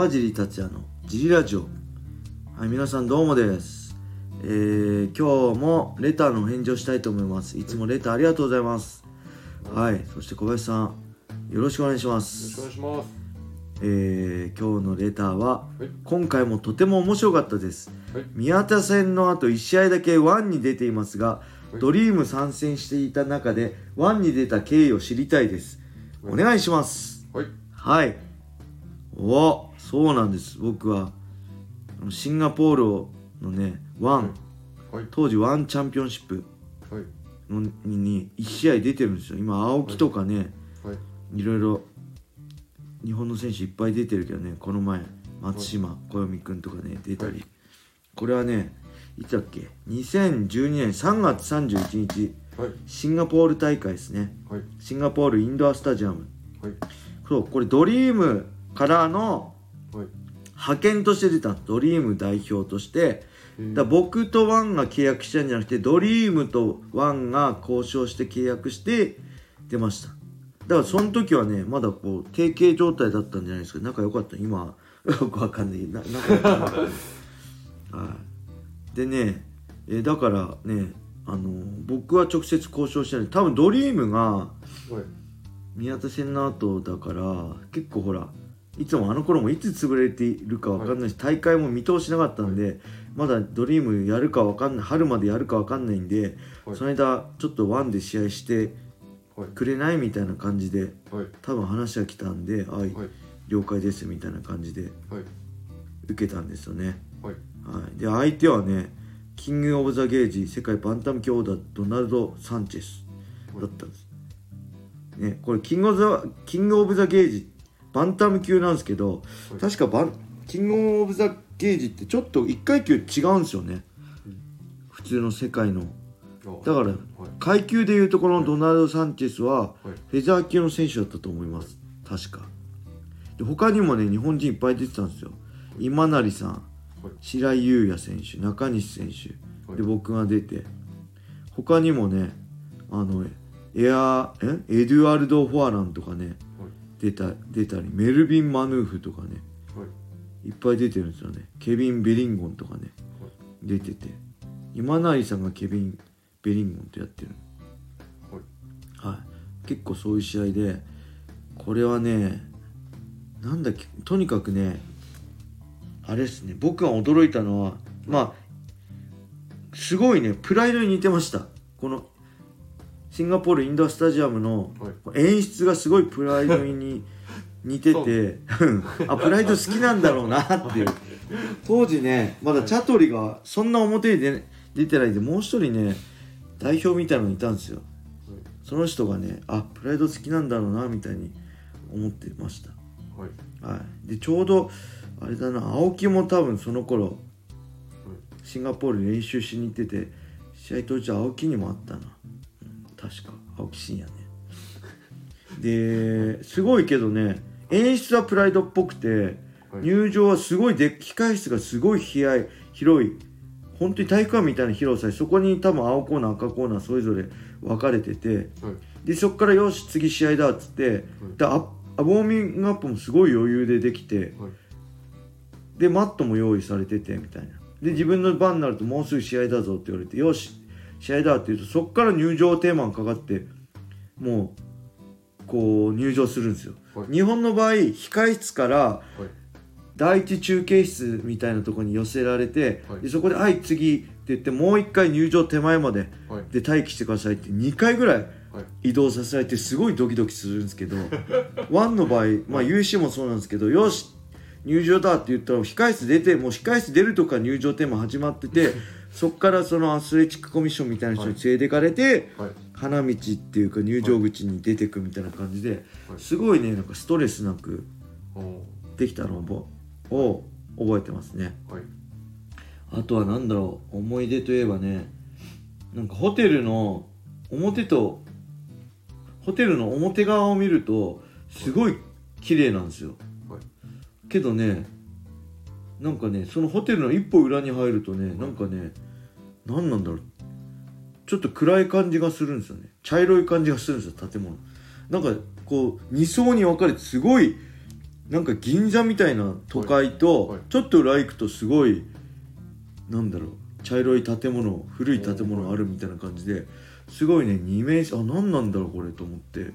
川尻達也のジリラジオ。はい皆さんどうもです。えー、今日もレターの返事をしたいと思います。いつもレターありがとうございます。はいそして小林さんよろしくお願いしまよろすしくお願いします。えー、今日のレターは、はい。今回もとても面白かったです、はい。宮田戦の後1試合だけ1に出ていますが、はい。ドリーム参戦していた中で1に出た経緯を知りたいです、はい。お願いします。はい。はい。おそうなんです僕はシンガポールのねワン、はい。当時ワンチャンピオンシップはい。のにに1試合出てるんですよ今青木とかね、はい。いろいろ日本の選手いっぱい出てるけどねこの前松島小読君とかね出たり、はいこれはねいつだっけ？2012年3月31日はい。シンガポール大会ですねはい。シンガポールインドアスタジアムはい。そうこれ DREAMからのはい。派遣として出た DREAM代表としてえーだ僕と ONEが契約したんじゃなくて DREAMと ONEが交渉して契約して出ました。だからその時はねまだこう提携状態だったんじゃないですか。仲良かった今はよくわかんない。な仲良かった。はい。でねえだからねあの僕は直接交渉してない。多分ドリームがはい。宮田戦の後だから結構ほらいつもあの頃もいつ潰れているか分かんないし、大会も見通しなかったんで、まだドリームやるか分かんない春までやるか分かんないんで、はいその間ちょっとワンで試合してはい。くれないみたいな感じではい。多分話が来たんで「はい、はい。了解です」みたいな感じではい。受けたんですよね。はい。はい、で相手はねキング・オブ・ザ・ケージ世界バンタム級王者ドナルド・サンチェスだったんです、ね、これキングオブザ・キング・オブ・ザ・ケージバンタム級なんですけど、はい。確かバンキング・オブ・ザ・ケージってちょっと1階級違うんですよね、普通の世界の。あだからはい。階級でいうところのドナルド・サンチェスははい。フェザー級の選手だったと思います。確か。で他にもね日本人いっぱい出てたんですよ。今成さん。はい。白井優也選手中西選手。はい。で僕が出て。他にもねあのエアえ？エドゥアルド・フォアランとかね。はい。出た出たりメルビン・マヌーフとかね。はい。いっぱい出てるんですよね。ケビン・ベリンゴンとかね。出てて。今成さんがケビン・ベリンゴンとやってるはい。はい。結構そういう試合でこれはねなんだっけとにかくねあれですね。僕が驚いたのはまあすごいね。プライドに似てました。このシンガポールインドアスタジアムのはい。演出がすごいプライドに 似ててう。ん。あプライド好きなんだろうなっていう。当時ねまだチャトリがそんな表に出出てないんでもう一人ね代表みたいなのいたんですよ。その人がねあプライド好きなんだろうなみたいに思ってました。はい。はい。でちょうどあれだな青木も多分その頃シンガポールに練習しに行ってて試合当日青木にもあったな、うん、確か青木真也ねですごいけどね演出はプライドっぽくてはい。入場はすごいで控室がすごい広い広い本当に体育館みたいな広さでそこに多分青コーナー赤コーナーそれぞれ分かれててはい。でそこからよし次試合だっつってでアアウォーミングアップもすごい余裕でできてはい。でマットも用意されててみたいなで自分の番になるともうすぐ試合だぞって言われてよし試合だって言うとそこから入場テーマがかかってもうこう入場するんですよ、はい日本の場合控室からはい。第一中継室みたいなところに寄せられて、はいでそこで「はい次」って言ってもう一回入場手前まではい。で待機してくださいって2回ぐらい。移動させられてすごいドキドキするんですけど ワンの場合、まあ、UC もそうなんですけどよし入場だって言ったら控室出てもう控室出るとこから入場テーマ始まっててそこからそのアスレチックコミッションみたいな人に連れてかれて、はい。花道っていうか入場口に出てくみたいな感じで、はい。すごいねなんかストレスなくできたのをを覚えてますね。はい。あとは何だろう思い出といえばねなんかホテルの表とホテルの表側を見るとすごい綺麗なんですよ、はいけどねなんかねそのホテルの一歩裏に入るとねなんかね何なんだろう。ちょっと暗い感じがするんですよね。茶色い感じがするんですよ建物。なんかこう2層に分かれてすごいなんか銀座みたいな都会と、はい。はい。ちょっと裏行くとすごいなんだろう茶色い建物古い建物あるみたいな感じですごいね二面あ何なんだろうこれと思って。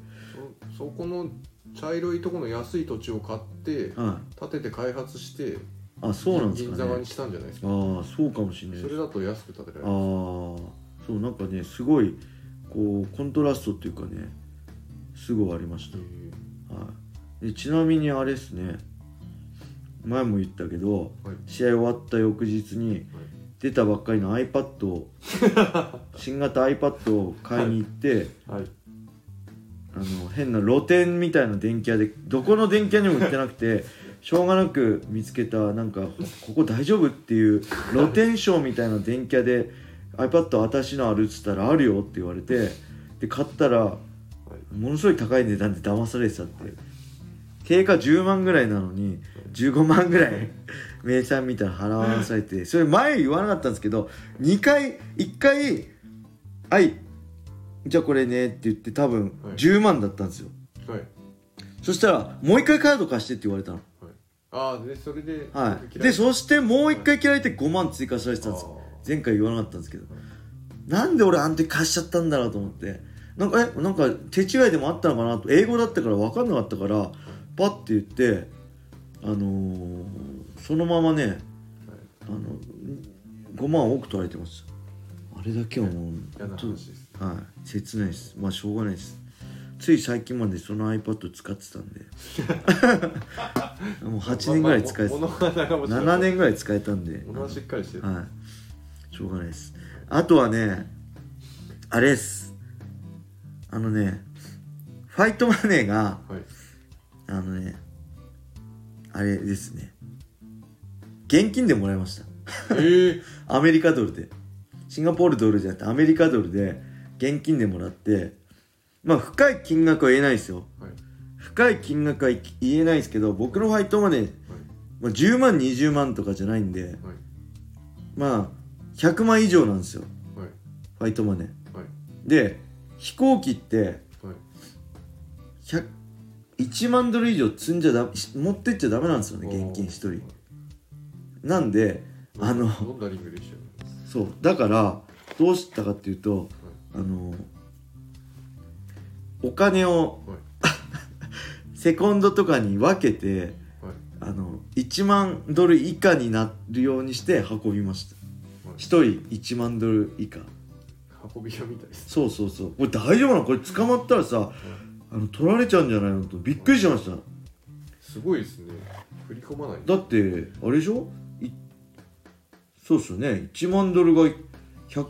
そそこの茶色いところの安い土地を買ってはい。建てて開発してあそうなんです銀座側にしたんじゃないですか。ああそうかもしれないそれだと安く建てられああるそうなんかねすごいこうコントラストっていうかねすごいありました、はい、でちなみにあれですね。前も言ったけどはい。試合終わった翌日に出たばっかりの iPad を 新型 iPad を買いに行って、はいあの変な露店みたいな電気屋でどこの電気屋にも売ってなくて しょうがなく見つけたなんかここ大丈夫っていう露天商みたいな電気屋で iPad 私のあるっつったらあるよって言われてで買ったらはいものすごい高い値段で騙されてたって。定価10万ぐらいなのに15万ぐらい 名産みたいなの払わされてそれ前言わなかったんですけど2回1回「はいじゃあこれね」って言って多分はい。10万だったんですよ、はい。そしたら「もう一回カード貸して」って言われたの。ああでそれではい。でそしてもう一回切られて5万追加されてたんです前回言わなかったんですけど。なんで俺あの時貸しちゃったんだろうと思って。なんかえなんか手違いでもあったのかなと。英語だったから分かんなかったからパッて言ってあのーそのままねあの5万多く取られてました。あれだけはもう嫌な話です。とはい。切ないです。まあしょうがないです。つい最近までその iPad 使ってたんで。もう8年ぐらい使えてまあまあ物が長持ちだ7年ぐらい使えたんで。しっかりしてるはいしょうがないですあとはねあれですあのねファイトマネーがはいあのねあれですね現金でもらいましたええアメリカドルでシンガポールドルじゃなくてアメリカドルで現金でもらってまあ深い金額は言えないですよ。はい。深い金額は言えないですけど僕のファイトマネー、まあ、10万20万とかじゃないんではい。まあ100万以上なんですよ。はい。ファイトマネー。はい。で飛行機ってはい。100 1万ドル以上積んじゃだ持ってっちゃダメなんですよね現金1人。なんであのそうだからどうしたかっていうとあのお金をうはい。セコンドとかに分けてはい。あの1万ドル以下になるようにして運びました。はい。1人1万ドル以下。運び屋みたいですそうそうそう。これ大丈夫なの？これ捕まったらさあの取られちゃうんじゃないの？とびっくりしました。すごいですね。振り込まない。だってあれでしょ？いそうっすよね。1万ドルが 100,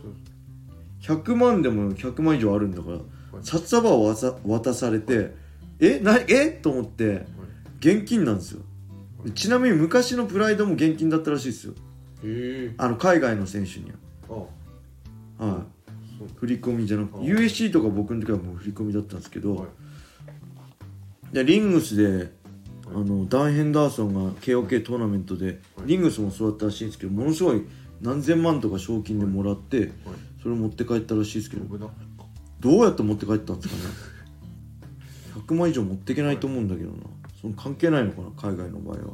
100万でも100万以上あるんだから札束を渡さ渡されてえなえ？と思って現金なんですよ。ちなみに昔のプライドも現金だったらしいですよ。あの海外の選手にあ。ははい振り込みじゃなくてあ USC とか僕の時はもう振り込みだったんですけど、はい。でリングスであのダン・ヘンダーソンが KOK トーナメントで、はい。リングスもそうだったらしいんですけどものすごい何千万とか賞金でもらって、はいそれ持って帰ったらしいですけどどうやって持って帰ったんですかね。100万以上持っていけないと思うんだけどな。その関係ないのかな海外の場合は。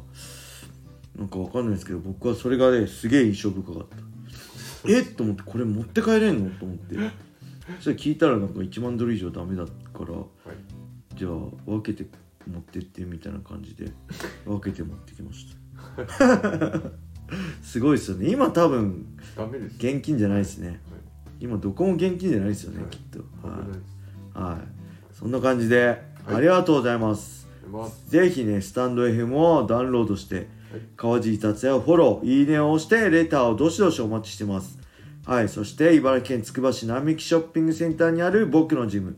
なんかわかんないですけど僕はそれがねすげえ印象深かった。え？っと思ってこれ持って帰れんの？と思って。そしたら聞いたらなんか1万ドル以上ダメだからはい。じゃあ分けて持ってってみたいな感じで分けて持ってきました。すごいですよね。今多分現金じゃないですね今どこも現金じゃないですよね、はい。きっと。はい、はい、そんな感じで、はい。ありがとうございます。ぜひねスタンド FM をダウンロードしてはい。川尻達也をフォローいいねを押してレターをどしどしお待ちしてます。はい。そして茨城県つくば市並木ショッピングセンターにある僕のジム。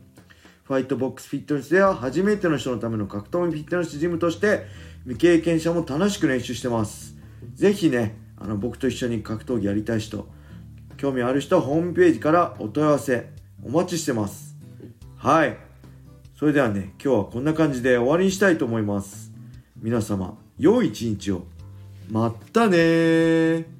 ファイトボックスフィットネスでは初めての人のための格闘技フィットネスジムとして未経験者も楽しく練習してます。ぜひねあの僕と一緒に格闘技やりたい人興味ある人はホームページからお問い合わせお待ちしてます。はい。それではね今日はこんな感じで終わりにしたいと思います。皆様良い一日を。まったねー。